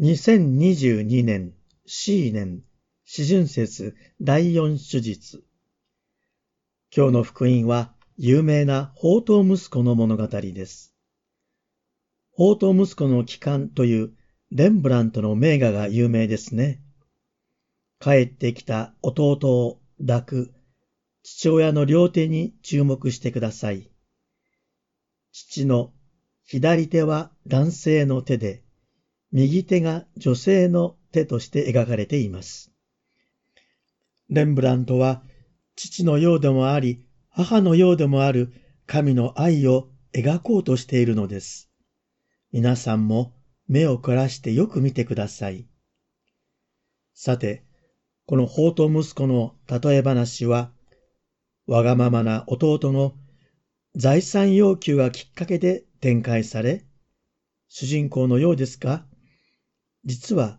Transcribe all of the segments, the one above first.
2022年 C 年四旬節第四手術今日の福音は有名な宝刀息子の物語です。宝刀息子の帰還というレンブラントの名画が有名ですね。帰ってきた弟を抱く父親の両手に注目してください。父の左手は男性の手で、右手が女性の手として描かれています。レンブラントは父のようでもあり、母のようでもある神の愛を描こうとしているのです。皆さんも目を凝らしてよく見てください。さて、この宝刀息子の例え話は、わがままな弟の財産要求がきっかけで展開され、主人公のようですが、実は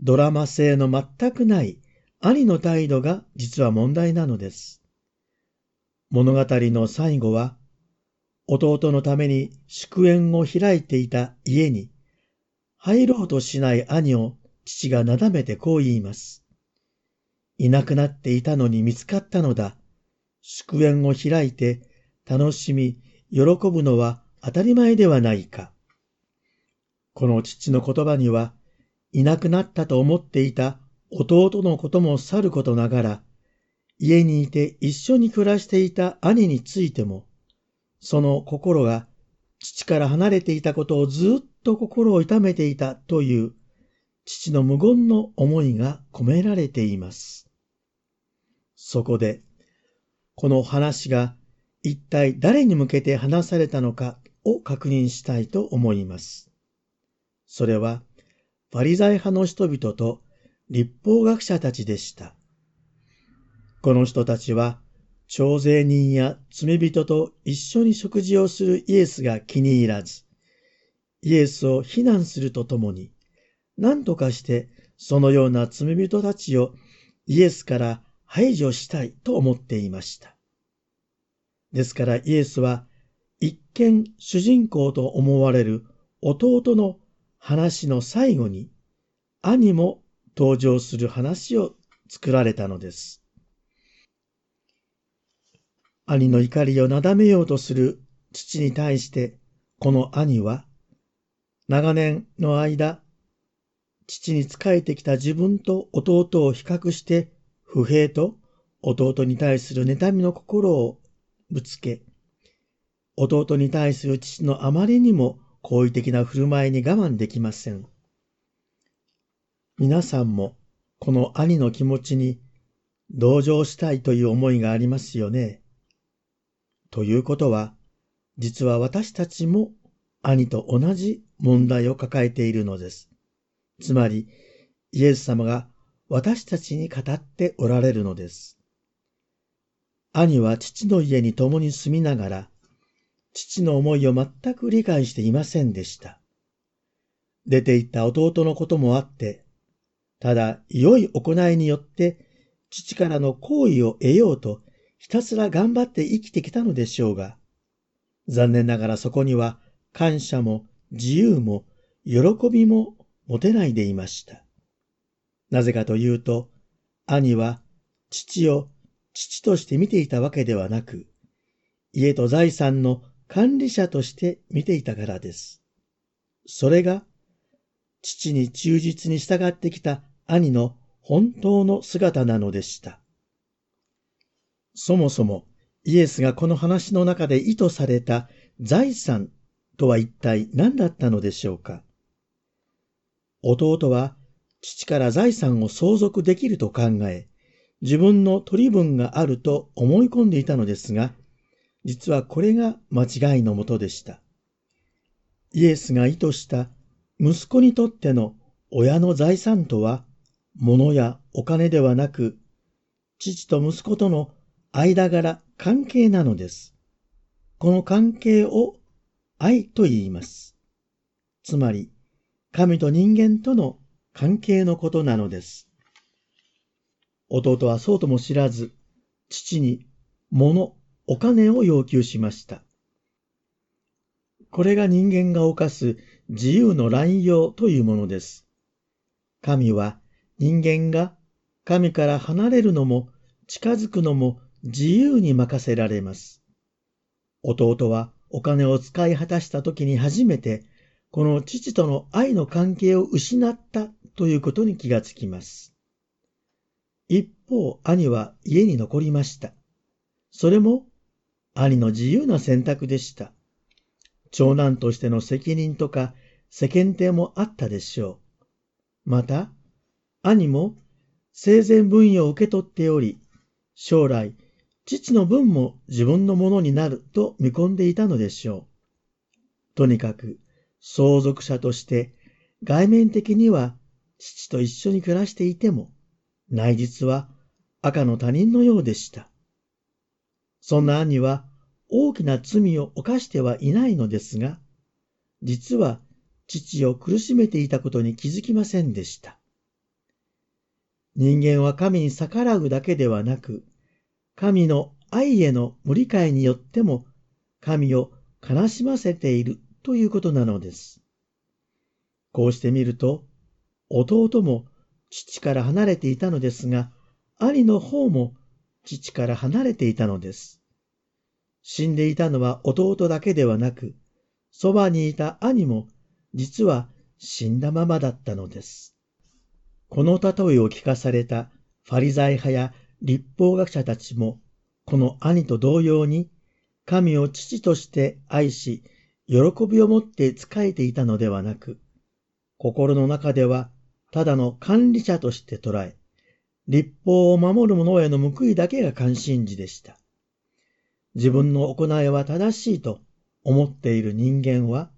ドラマ性の全くない兄の態度が実は問題なのです。物語の最後は、弟のために祝宴を開いていた家に、入ろうとしない兄を父がなだめてこう言います。いなくなっていたのに見つかったのだ。祝宴を開いて楽しみ、喜ぶのは当たり前ではないか。この父の言葉には、いなくなったと思っていた弟のこともさることながら、家にいて一緒に暮らしていた兄についても、その心が父から離れていたことをずっと心を痛めていたという父の無言の思いが込められています。そこで、この話が一体誰に向けて話されたのかを確認したいと思います。それは、パリザイ派の人々と立法学者たちでした。この人たちは、徴税人や罪人と一緒に食事をするイエスが気に入らず、イエスを非難するとともに、何とかしてそのような罪人たちをイエスから排除したいと思っていました。ですからイエスは一見主人公と思われる弟の話の最後に兄も登場する話を作られたのです。兄の怒りをなだめようとする父に対してこの兄は長年の間父に仕えてきた自分と弟を比較して不平と弟に対する妬みの心をぶつけ、弟に対する父のあまりにも好意的な振る舞いに我慢できません。皆さんもこの兄の気持ちに同情したいという思いがありますよね。ということは、実は私たちも兄と同じ問題を抱えているのです。つまり、イエス様が私たちに語っておられるのです。兄は父の家に共に住みながら、父の思いを全く理解していませんでした。出て行った弟のこともあって、ただ良い行いによって父からの好意を得ようとひたすら頑張って生きてきたのでしょうが、残念ながらそこには感謝も自由も喜びも持てないでいました。なぜかというと、兄は父を父として見ていたわけではなく、家と財産の管理者として見ていたからです。それが、父に忠実に従ってきた兄の本当の姿なのでした。そもそも、イエスがこの話の中で意図された財産とは一体何だったのでしょうか。弟は父から財産を相続できると考え、自分の取り分があると思い込んでいたのですが、実はこれが間違いのもとでした。イエスが意図した息子にとっての親の財産とは、物やお金ではなく、父と息子との間柄、関係なのです。この関係を愛と言います。つまり、神と人間との関係のことなのです。弟はそうとも知らず、父に物、お金を要求しました。これが人間が犯す自由の乱用というものです。神は人間が神から離れるのも近づくのも自由に任せられます。弟はお金を使い果たした時に初めて、この父との愛の関係を失ったということに気がつきます。一方、兄は家に残りました。それも兄の自由な選択でした。長男としての責任とか世間体もあったでしょう。また、兄も生前分与を受け取っており、将来、父の分も自分のものになると見込んでいたのでしょう。とにかく、相続者として外面的には父と一緒に暮らしていても、内実は赤の他人のようでした。そんな兄は大きな罪を犯してはいないのですが、実は父を苦しめていたことに気づきませんでした。人間は神に逆らうだけではなく、神の愛への無理解によっても神を悲しませているということなのです。こうしてみると、弟も父から離れていたのですが、兄の方も父から離れていたのです。死んでいたのは弟だけではなく、そばにいた兄も実は死んだままだったのです。この例えを聞かされたファリザイ派や立法学者たちも、この兄と同様に、神を父として愛し、喜びを持って仕えていたのではなく、心の中ではただの管理者として捉え、立法を守る者への報いだけが関心事でした。自分の行いは正しいと思っている人間は、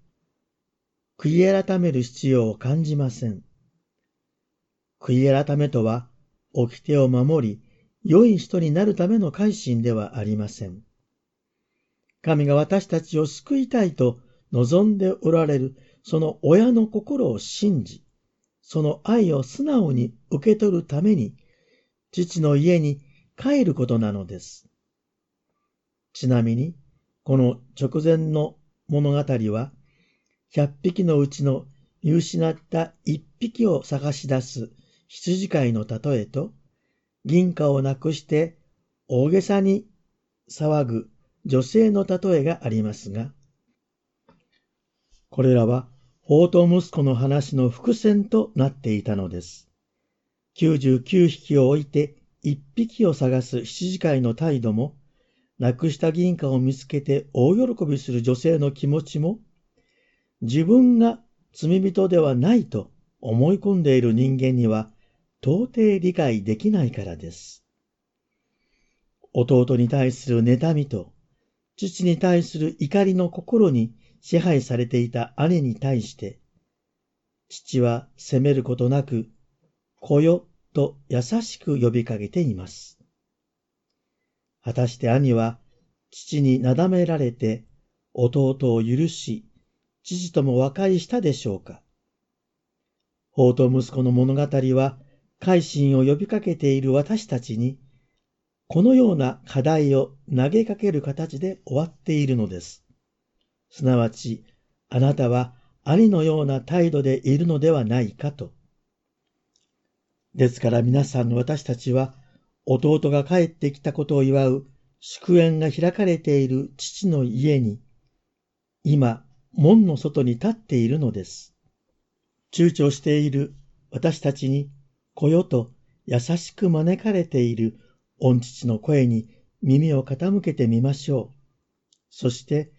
悔い改める必要を感じません。悔い改めとは、掟を守り、良い人になるための改心ではありません。神が私たちを救いたいと望んでおられるその親の心を信じ、その愛を素直に受け取るために、父の家に帰ることなのです。ちなみに、この直前の物語は、百匹のうちの見失った一匹を探し出す羊飼いの例えと、銀貨をなくして大げさに騒ぐ女性の例えがありますが、これらは法と息子の話の伏線となっていたのです。99匹を置いて1匹を探す羊飼いの態度も、なくした銀貨を見つけて大喜びする女性の気持ちも、自分が罪人ではないと思い込んでいる人間には到底理解できないからです。弟に対する妬みと、父に対する怒りの心に支配されていた兄に対して、父は責めることなく、子よと優しく呼びかけています。果たして兄は父になだめられて弟を許し、父とも和解したでしょうか？法と息子の物語は、改心を呼びかけている私たちに、このような課題を投げかける形で終わっているのです。すなわち、あなたは兄のような態度でいるのではないかと。ですから皆さんの私たちは、弟が帰ってきたことを祝う祝宴が開かれている父の家に、今、門の外に立っているのです。躊躇している私たちに、来よと優しく招かれている御父の声に耳を傾けてみましょう。そして、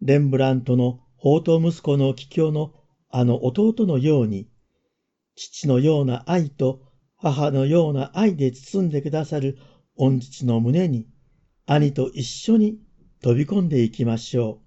レンブラントの宝刀息子の帰郷のあの弟のように、父のような愛と母のような愛で包んでくださる御父の胸に、兄と一緒に飛び込んでいきましょう。